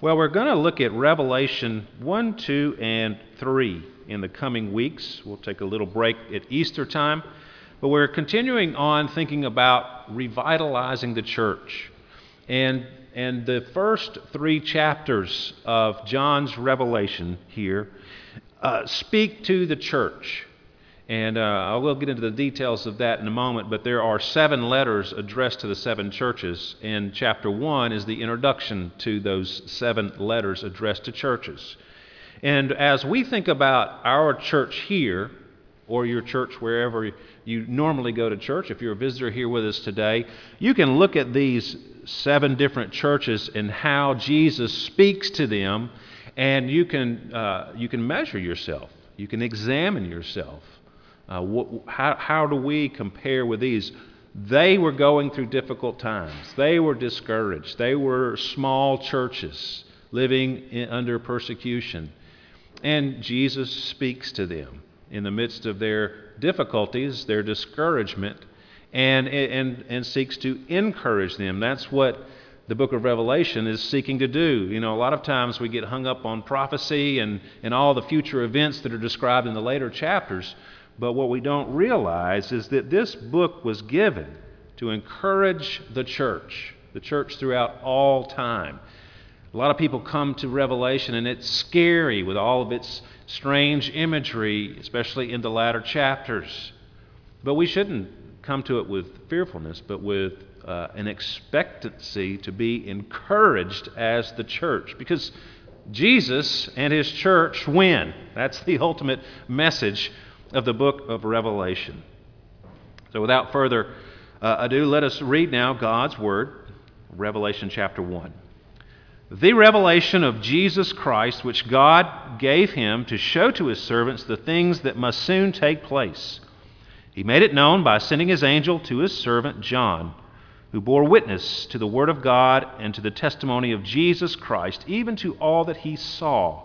Well, we're going to look at Revelation 1, 2, and 3 in the coming weeks. We'll take a little break at Easter time, but we're continuing on thinking about revitalizing the church. And, and the first three chapters of John's Revelation here uh, speak to the church. And uh, I will get into the details of that in a moment, but there are seven letters addressed to the seven churches, and chapter one is the introduction to those seven letters addressed to churches. And as we think about our church here, or your church wherever you normally go to church, if you're a visitor here with us today, you can look at these seven different churches and how Jesus speaks to them, and you can, uh, you can measure yourself, you can examine yourself. Uh, wh- how, how do we compare with these? They were going through difficult times. They were discouraged. They were small churches living in, under persecution. And Jesus speaks to them in the midst of their difficulties, their discouragement, and, and, and seeks to encourage them. That's what the book of Revelation is seeking to do. You know, a lot of times we get hung up on prophecy and, and all the future events that are described in the later chapters. But what we don't realize is that this book was given to encourage the church, the church throughout all time. A lot of people come to Revelation and it's scary with all of its strange imagery, especially in the latter chapters. But we shouldn't come to it with fearfulness, but with uh, an expectancy to be encouraged as the church. Because Jesus and his church win. That's the ultimate message of the book of Revelation. So, without further uh, ado, let us read now God's Word, Revelation chapter 1. The revelation of Jesus Christ, which God gave him to show to his servants the things that must soon take place. He made it known by sending his angel to his servant John, who bore witness to the Word of God and to the testimony of Jesus Christ, even to all that he saw.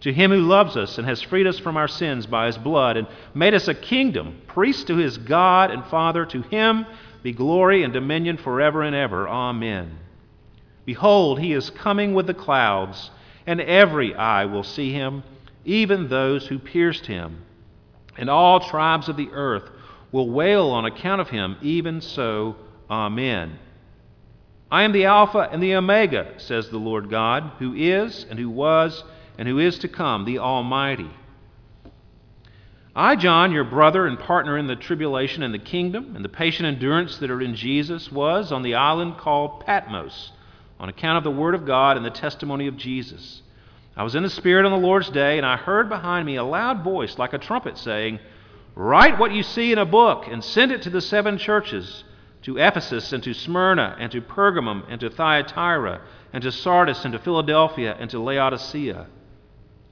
to him who loves us and has freed us from our sins by his blood and made us a kingdom, priests to his God and Father, to him be glory and dominion forever and ever. Amen. Behold, he is coming with the clouds, and every eye will see him, even those who pierced him. And all tribes of the earth will wail on account of him, even so. Amen. I am the Alpha and the Omega, says the Lord God, who is and who was and who is to come, the Almighty. I, John, your brother and partner in the tribulation and the kingdom and the patient endurance that are in Jesus, was on the island called Patmos on account of the word of God and the testimony of Jesus. I was in the Spirit on the Lord's day, and I heard behind me a loud voice like a trumpet saying, Write what you see in a book and send it to the seven churches to Ephesus and to Smyrna and to Pergamum and to Thyatira and to Sardis and to Philadelphia and to Laodicea.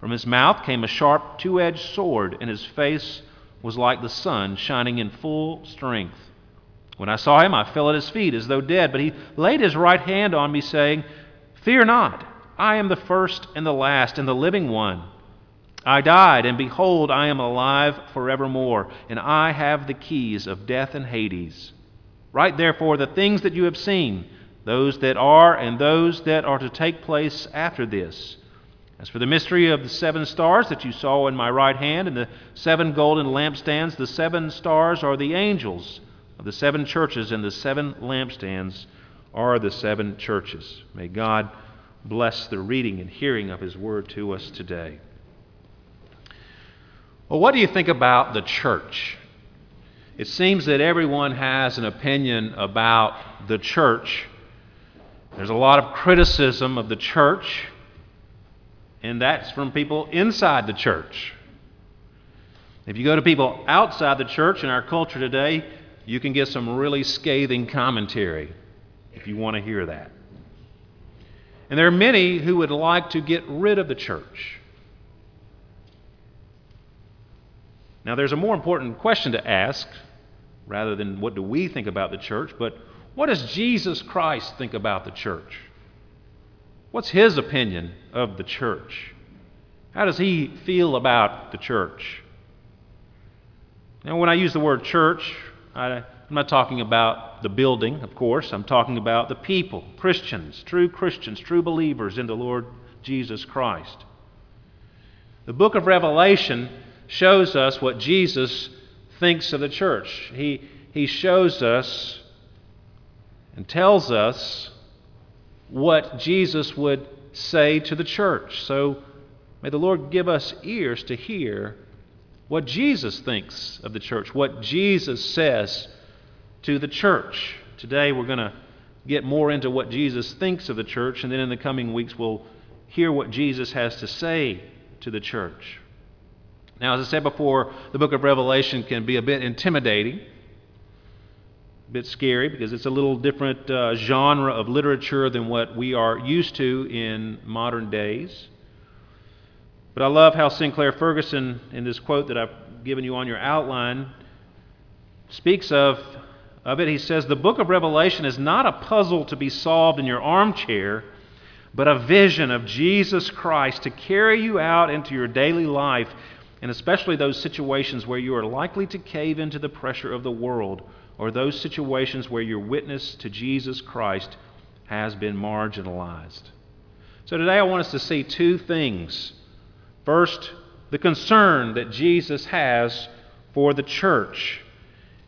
From his mouth came a sharp two edged sword, and his face was like the sun shining in full strength. When I saw him, I fell at his feet as though dead, but he laid his right hand on me, saying, Fear not, I am the first and the last and the living one. I died, and behold, I am alive forevermore, and I have the keys of death and Hades. Write therefore the things that you have seen, those that are, and those that are to take place after this. As for the mystery of the seven stars that you saw in my right hand and the seven golden lampstands, the seven stars are the angels of the seven churches, and the seven lampstands are the seven churches. May God bless the reading and hearing of His Word to us today. Well, what do you think about the church? It seems that everyone has an opinion about the church. There's a lot of criticism of the church, and that's from people inside the church. If you go to people outside the church in our culture today, you can get some really scathing commentary if you want to hear that. And there are many who would like to get rid of the church. Now, there's a more important question to ask rather than what do we think about the church, but what does Jesus Christ think about the church? What's his opinion of the church? How does he feel about the church? Now, when I use the word church, I, I'm not talking about the building, of course. I'm talking about the people, Christians, true Christians, true believers in the Lord Jesus Christ. The book of Revelation shows us what Jesus thinks of the church. He, he shows us and tells us what Jesus would say to the church. So may the Lord give us ears to hear what Jesus thinks of the church, what Jesus says to the church. Today we're going to get more into what Jesus thinks of the church, and then in the coming weeks we'll hear what Jesus has to say to the church. Now, as I said before, the book of Revelation can be a bit intimidating, bit scary, because it's a little different uh, genre of literature than what we are used to in modern days. But I love how Sinclair Ferguson, in this quote that I've given you on your outline, speaks of, of it. He says, The book of Revelation is not a puzzle to be solved in your armchair, but a vision of Jesus Christ to carry you out into your daily life and especially those situations where you are likely to cave into the pressure of the world, or those situations where your witness to Jesus Christ has been marginalized. So today I want us to see two things. First, the concern that Jesus has for the church,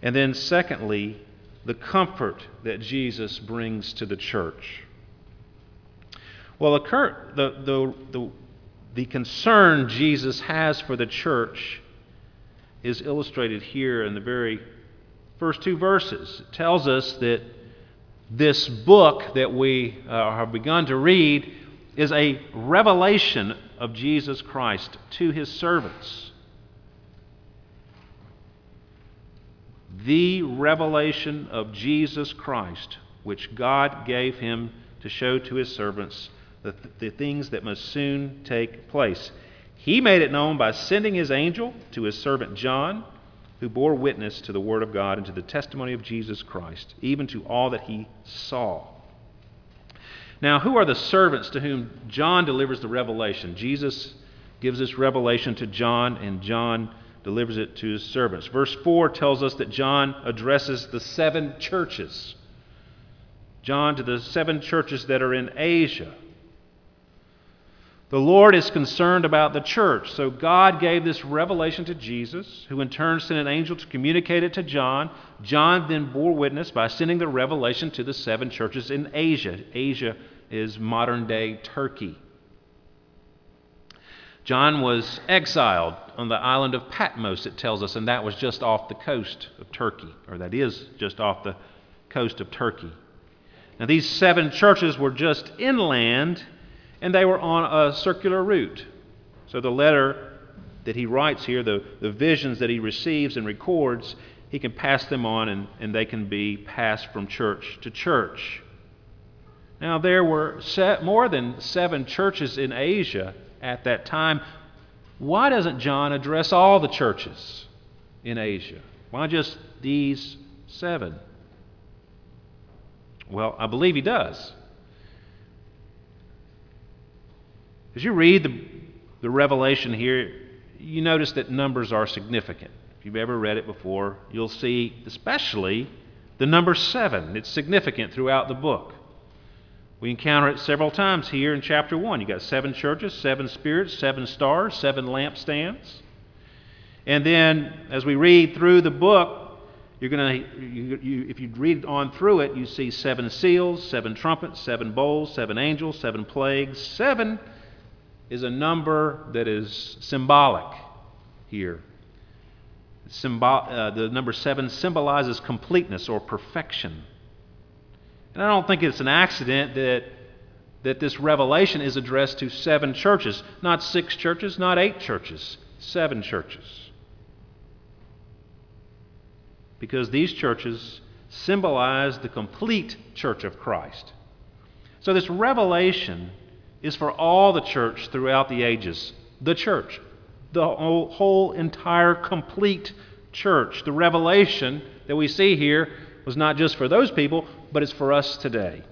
and then secondly, the comfort that Jesus brings to the church. Well, the, the, the, the concern Jesus has for the church is illustrated here in the very first two verses. It tells us that this book that we uh, have begun to read is a revelation of Jesus Christ to his servants. The revelation of Jesus Christ, which God gave him to show to his servants the, the things that must soon take place. He made it known by sending his angel to his servant John, who bore witness to the Word of God and to the testimony of Jesus Christ, even to all that he saw. Now, who are the servants to whom John delivers the revelation? Jesus gives this revelation to John, and John delivers it to his servants. Verse 4 tells us that John addresses the seven churches. John to the seven churches that are in Asia. The Lord is concerned about the church. So God gave this revelation to Jesus, who in turn sent an angel to communicate it to John. John then bore witness by sending the revelation to the seven churches in Asia. Asia is modern day Turkey. John was exiled on the island of Patmos, it tells us, and that was just off the coast of Turkey, or that is just off the coast of Turkey. Now, these seven churches were just inland and they were on a circular route. So the letter that he writes here, the, the visions that he receives and records, he can pass them on and, and they can be passed from church to church. Now, there were set, more than seven churches in Asia at that time. Why doesn't John address all the churches in Asia? Why just these seven? Well, I believe he does. As you read the, the revelation here, you notice that numbers are significant. If you've ever read it before, you'll see especially the number seven. It's significant throughout the book. We encounter it several times here in chapter 1. You've got seven churches, seven spirits, seven stars, seven lampstands. And then, as we read through the book, you're going to, you, you, if you read on through it, you see seven seals, seven trumpets, seven bowls, seven angels, seven plagues. Seven is a number that is symbolic here. Uh, the number seven symbolizes completeness or perfection. And I don't think it's an accident that, that this revelation is addressed to seven churches. Not six churches, not eight churches, seven churches because these churches symbolize the complete church of Christ. So, this revelation is for all the church throughout the ages. The church, the whole, entire complete church. The revelation that we see here was not just for those people, but it's for us today.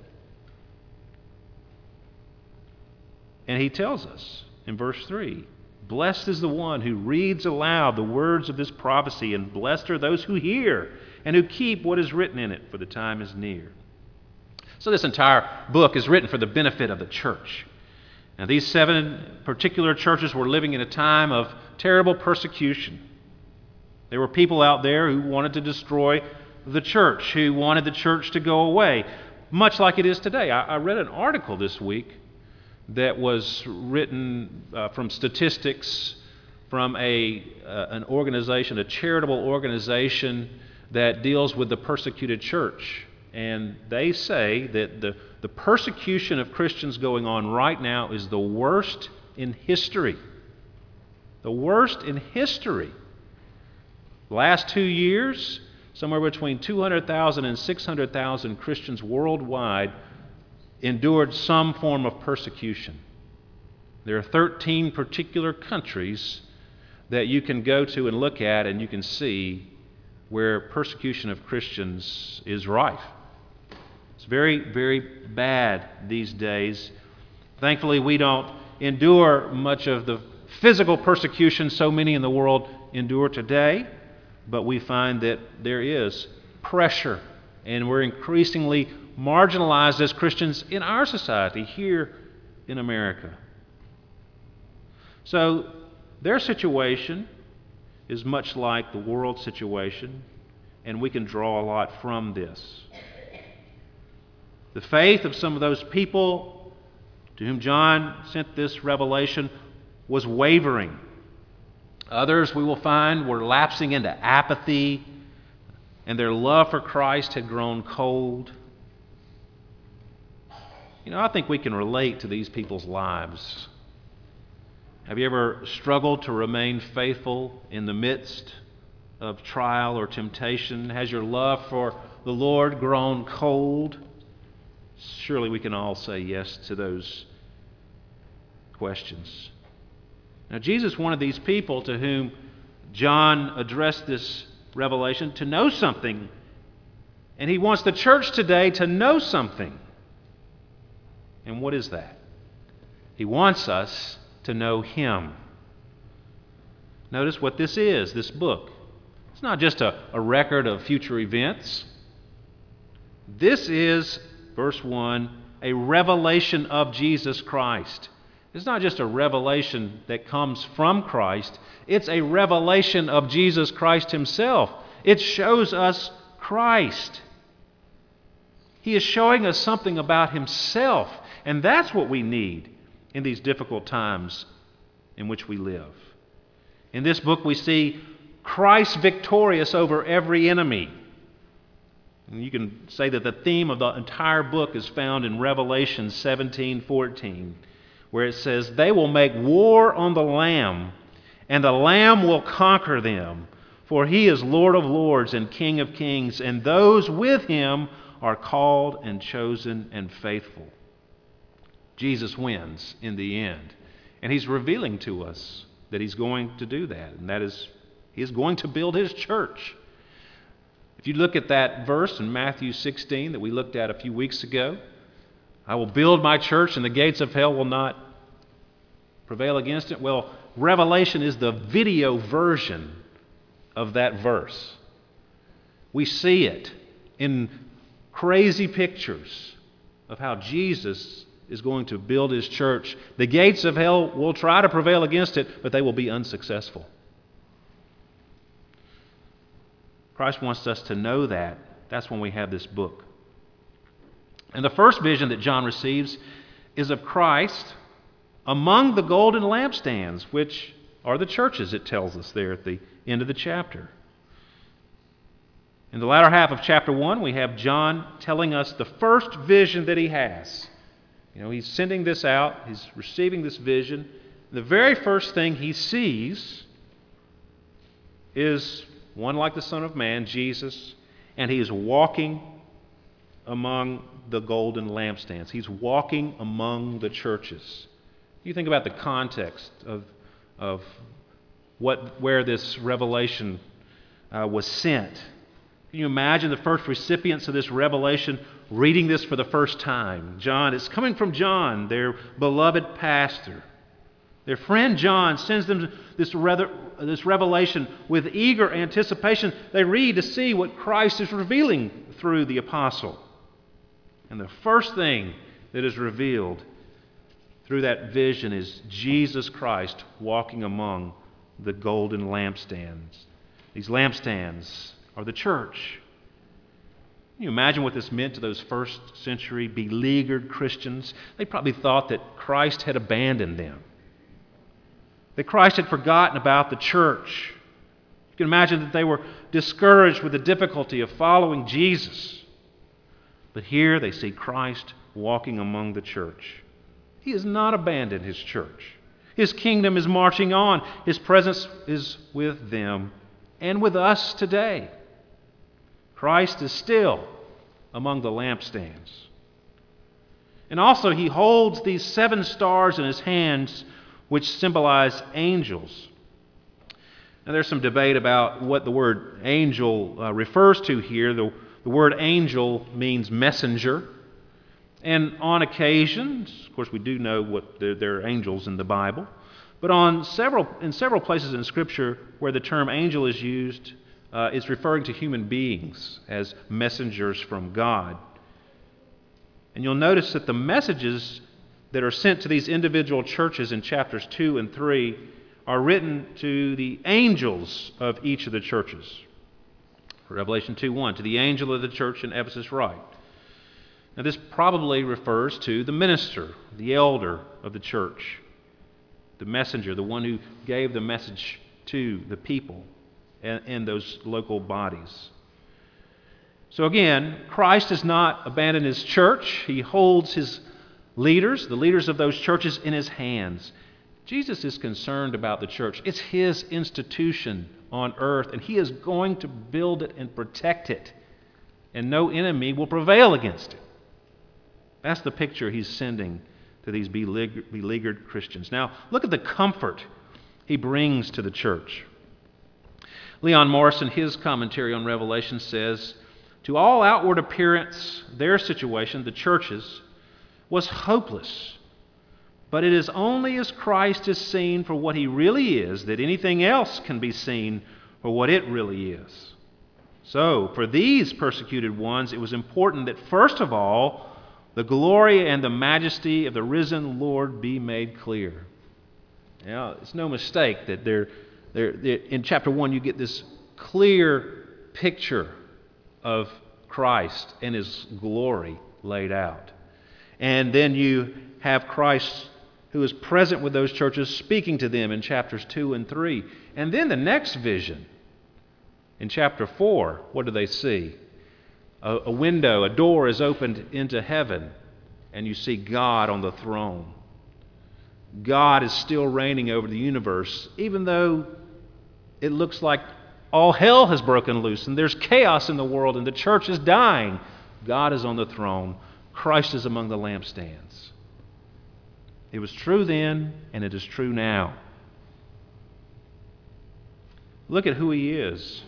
And he tells us in verse 3 Blessed is the one who reads aloud the words of this prophecy, and blessed are those who hear and who keep what is written in it, for the time is near. So, this entire book is written for the benefit of the church. Now, these seven particular churches were living in a time of terrible persecution. There were people out there who wanted to destroy the church, who wanted the church to go away, much like it is today. I, I read an article this week that was written uh, from statistics from a, uh, an organization, a charitable organization that deals with the persecuted church. And they say that the, the persecution of Christians going on right now is the worst in history. The worst in history. last two years, somewhere between 200,000 and 600,000 Christians worldwide endured some form of persecution. There are 13 particular countries that you can go to and look at, and you can see where persecution of Christians is rife. It's very, very bad these days. Thankfully, we don't endure much of the physical persecution so many in the world endure today, but we find that there is pressure, and we're increasingly marginalized as Christians in our society here in America. So their situation is much like the world situation, and we can draw a lot from this. The faith of some of those people to whom John sent this revelation was wavering. Others, we will find, were lapsing into apathy, and their love for Christ had grown cold. You know, I think we can relate to these people's lives. Have you ever struggled to remain faithful in the midst of trial or temptation? Has your love for the Lord grown cold? Surely we can all say yes to those questions. Now, Jesus wanted these people to whom John addressed this revelation to know something. And he wants the church today to know something. And what is that? He wants us to know Him. Notice what this is this book. It's not just a, a record of future events. This is, verse 1, a revelation of Jesus Christ. It's not just a revelation that comes from Christ, it's a revelation of Jesus Christ Himself. It shows us Christ. He is showing us something about Himself and that's what we need in these difficult times in which we live. In this book, we see Christ victorious over every enemy. And you can say that the theme of the entire book is found in Revelation 17 14, where it says, They will make war on the Lamb, and the Lamb will conquer them. For he is Lord of lords and King of kings, and those with him are called and chosen and faithful. Jesus wins in the end. And he's revealing to us that he's going to do that, and that is, he is going to build his church. If you look at that verse in Matthew 16 that we looked at a few weeks ago, I will build my church, and the gates of hell will not prevail against it. Well, Revelation is the video version of that verse. We see it in crazy pictures of how Jesus is going to build his church. The gates of hell will try to prevail against it, but they will be unsuccessful. Christ wants us to know that. That's when we have this book. And the first vision that John receives is of Christ among the golden lampstands, which are the churches, it tells us there at the end of the chapter. In the latter half of chapter 1, we have John telling us the first vision that he has. You know, he's sending this out, he's receiving this vision. The very first thing he sees is one like the Son of Man, Jesus, and he is walking among the golden lampstands. He's walking among the churches. You think about the context of, of what, where this revelation uh, was sent. Can you imagine the first recipients of this revelation reading this for the first time? John, it's coming from John, their beloved pastor. Their friend John sends them this, rather, this revelation with eager anticipation. They read to see what Christ is revealing through the apostle. And the first thing that is revealed through that vision is Jesus Christ walking among the golden lampstands. These lampstands are the church. Can you imagine what this meant to those first century beleaguered Christians? They probably thought that Christ had abandoned them that Christ had forgotten about the church. You can imagine that they were discouraged with the difficulty of following Jesus. But here they see Christ walking among the church. He has not abandoned his church. His kingdom is marching on. His presence is with them and with us today. Christ is still among the lampstands. And also, he holds these seven stars in his hands which symbolize angels. Now, there's some debate about what the word angel uh, refers to here. The, the word angel means messenger. And on occasions, of course, we do know what there, there are angels in the Bible, but on several, in several places in Scripture where the term angel is used, uh, it's referring to human beings as messengers from God. And you'll notice that the messages that are sent to these individual churches in chapters 2 and 3 are written to the angels of each of the churches. Revelation 2 1, to the angel of the church in Ephesus, write. Now, this probably refers to the minister, the elder of the church, the messenger, the one who gave the message to the people and, in those local bodies. So, again, Christ has not abandoned his church, he holds his leaders, the leaders of those churches, in his hands. Jesus is concerned about the church. It's his institution on earth, and he is going to build it and protect it, and no enemy will prevail against it. That's the picture he's sending to these beleaguered Christians. Now, look at the comfort he brings to the church. Leon Morris, in his commentary on Revelation, says, To all outward appearance, their situation, the churches, was hopeless. But it is only as Christ is seen for what he really is that anything else can be seen for what it really is. So, for these persecuted ones, it was important that, first of all, the glory and the majesty of the risen Lord be made clear. Now, it's no mistake that they're, they're, in chapter 1 you get this clear picture of Christ and his glory laid out. And then you have Christ who is present with those churches speaking to them in chapters 2 and 3. And then the next vision in chapter 4, what do they see? A, a window, a door is opened into heaven, and you see God on the throne. God is still reigning over the universe, even though it looks like all hell has broken loose and there's chaos in the world and the church is dying. God is on the throne Christ is among the lampstands. It was true then, and it is true now. Look at who he is.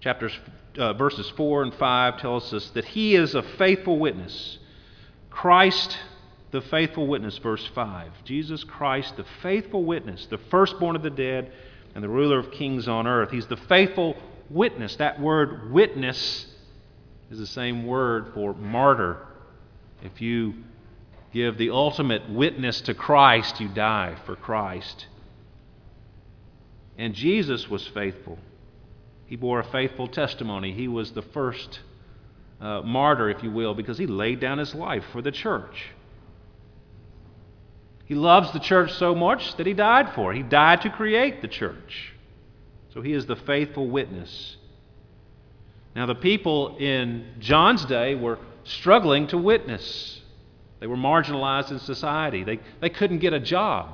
Chapters, uh, verses 4 and 5 tells us that he is a faithful witness. Christ, the faithful witness, verse 5. Jesus Christ, the faithful witness, the firstborn of the dead and the ruler of kings on earth. He's the faithful witness. That word witness is the same word for martyr. If you give the ultimate witness to Christ, you die for Christ. And Jesus was faithful. He bore a faithful testimony. He was the first uh, martyr, if you will, because he laid down his life for the church. He loves the church so much that he died for it. He died to create the church. So he is the faithful witness. Now, the people in John's day were struggling to witness. They were marginalized in society. They, they couldn't get a job.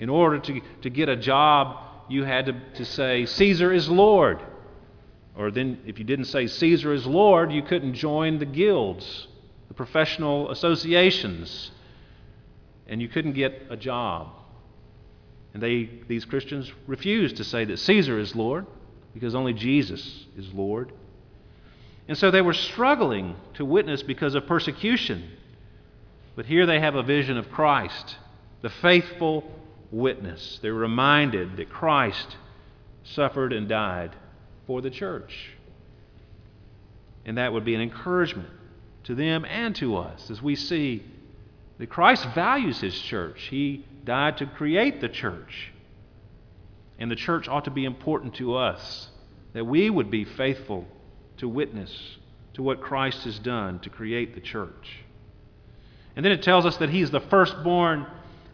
In order to, to get a job, you had to, to say, Caesar is Lord. Or then, if you didn't say Caesar is Lord, you couldn't join the guilds, the professional associations, and you couldn't get a job. And they, these Christians refused to say that Caesar is Lord because only Jesus is Lord. And so they were struggling to witness because of persecution. But here they have a vision of Christ, the faithful witness. They're reminded that Christ suffered and died for the church. And that would be an encouragement to them and to us as we see that Christ values his church. He died to create the church. And the church ought to be important to us, that we would be faithful to witness to what Christ has done to create the church. And then it tells us that he's the firstborn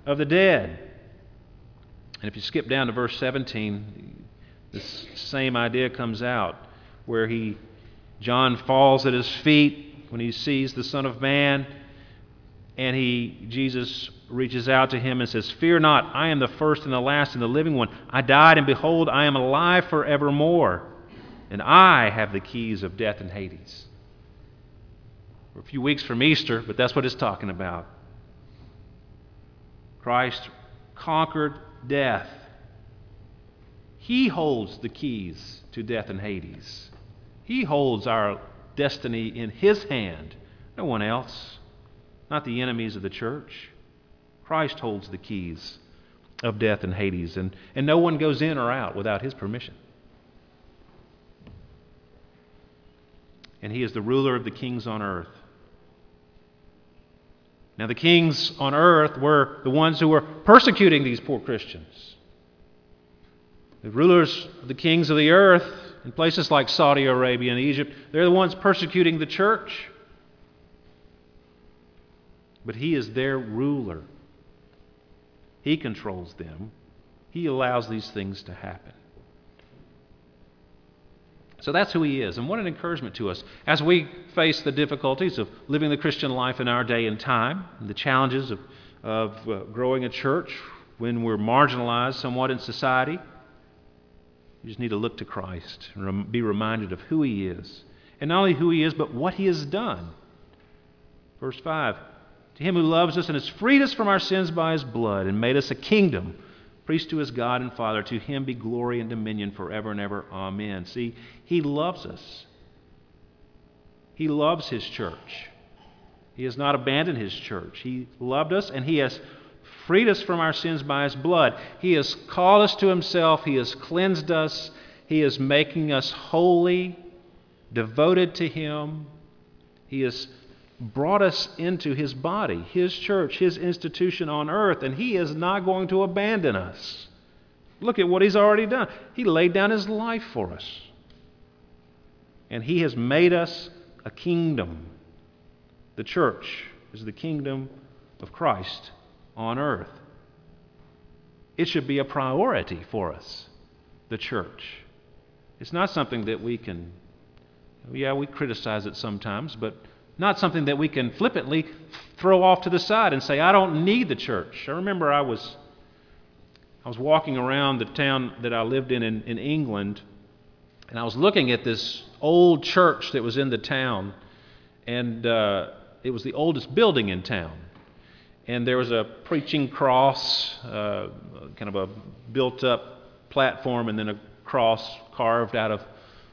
of the dead. And if you skip down to verse 17, this same idea comes out where he John falls at his feet when he sees the Son of Man and he Jesus reaches out to him and says, Fear not, I am the first and the last and the living one. I died, and behold, I am alive forevermore, and I have the keys of death and Hades. We're a few weeks from Easter, but that's what it's talking about. Christ conquered death. He holds the keys to death and Hades. He holds our destiny in His hand, no one else not the enemies of the church. Christ holds the keys of death and Hades, and, and no one goes in or out without his permission. And he is the ruler of the kings on earth. Now, the kings on earth were the ones who were persecuting these poor Christians. The rulers, the kings of the earth, in places like Saudi Arabia and Egypt, they're the ones persecuting the church but He is their ruler. He controls them, He allows these things to happen. So that's who He is. And what an encouragement to us as we face the difficulties of living the Christian life in our day and time, and the challenges of, of uh, growing a church when we're marginalized somewhat in society. You just need to look to Christ and be reminded of who He is. And not only who He is, but what He has done. Verse 5 to him who loves us and has freed us from our sins by his blood and made us a kingdom, priest to his God and Father, to him be glory and dominion forever and ever. Amen. See, he loves us. He loves his church. He has not abandoned his church. He loved us and he has freed us from our sins by his blood. He has called us to himself. He has cleansed us. He is making us holy, devoted to him. He is brought us into his body, his church, his institution on earth, and he is not going to abandon us. Look at what he's already done. He laid down his life for us. And he has made us a kingdom. The church is the kingdom of Christ on earth. It should be a priority for us, the church. It's not something that we can, yeah, we criticize it sometimes, but not something that we can flippantly throw off to the side and say, I don't need the church. I remember I was, I was walking around the town that I lived in, in in England, and I was looking at this old church that was in the town, and uh, it was the oldest building in town. And there was a preaching cross, uh, kind of a built up platform, and then a cross carved out of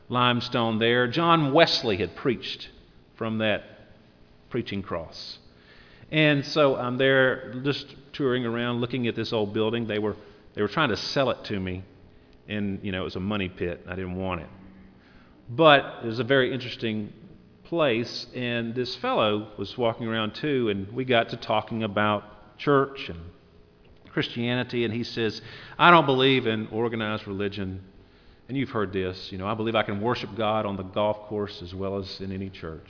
limestone there. John Wesley had preached from that preaching cross. And so um, I'm there just touring around looking at this old building. They were, they were trying to sell it to me, and you know, it was a money pit. I didn't want it. But it was a very interesting place, and this fellow was walking around too, and we got to talking about church and Christianity, and he says, I don't believe in organized religion. And you've heard this, you know, I believe I can worship God on the golf course as well as in any church.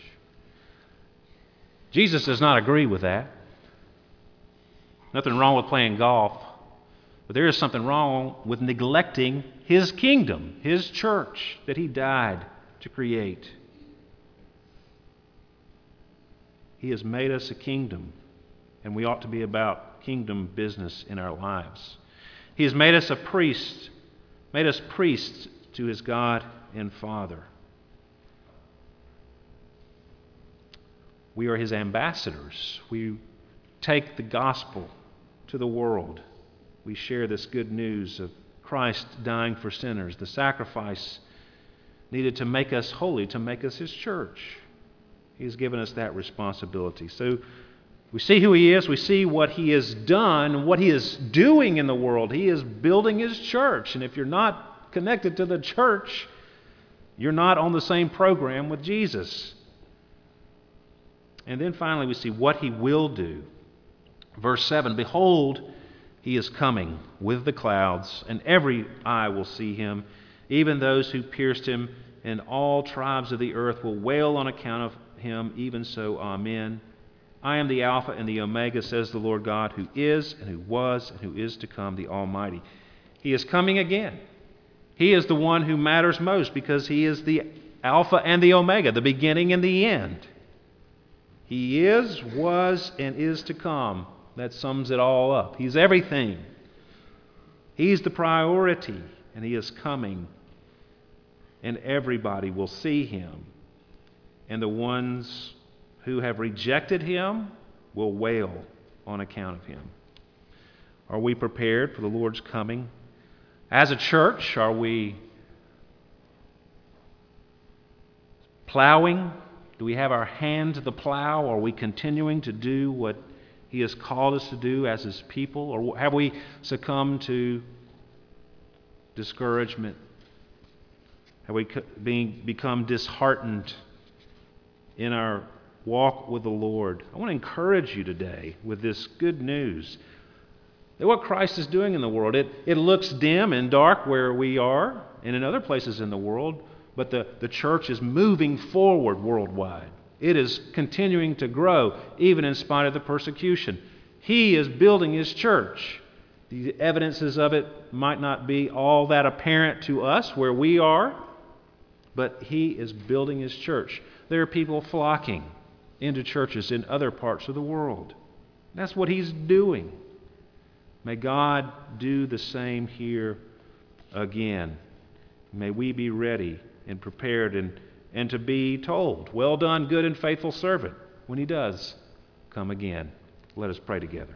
Jesus does not agree with that. Nothing wrong with playing golf, but there is something wrong with neglecting his kingdom, his church that he died to create. He has made us a kingdom, and we ought to be about kingdom business in our lives. He has made us a priest, made us priests to his God and Father. We are his ambassadors. We take the gospel to the world. We share this good news of Christ dying for sinners, the sacrifice needed to make us holy, to make us his church. He's given us that responsibility. So we see who he is, we see what he has done, what he is doing in the world. He is building his church. And if you're not connected to the church, you're not on the same program with Jesus. And then finally, we see what he will do. Verse 7 Behold, he is coming with the clouds, and every eye will see him, even those who pierced him, and all tribes of the earth will wail on account of him. Even so, Amen. I am the Alpha and the Omega, says the Lord God, who is, and who was, and who is to come, the Almighty. He is coming again. He is the one who matters most because he is the Alpha and the Omega, the beginning and the end. He is, was, and is to come. That sums it all up. He's everything. He's the priority, and He is coming. And everybody will see Him. And the ones who have rejected Him will wail on account of Him. Are we prepared for the Lord's coming? As a church, are we plowing? Do we have our hand to the plow? Are we continuing to do what he has called us to do as His people? Or have we succumbed to discouragement? Have we being, become disheartened in our walk with the Lord? I want to encourage you today with this good news that what Christ is doing in the world, it, it looks dim and dark where we are and in other places in the world, but the, the church is moving forward worldwide. It is continuing to grow, even in spite of the persecution. He is building his church. The evidences of it might not be all that apparent to us where we are, but he is building his church. There are people flocking into churches in other parts of the world. That's what he's doing. May God do the same here again. May we be ready and prepared and and to be told, Well done, good and faithful servant, when he does come again. Let us pray together.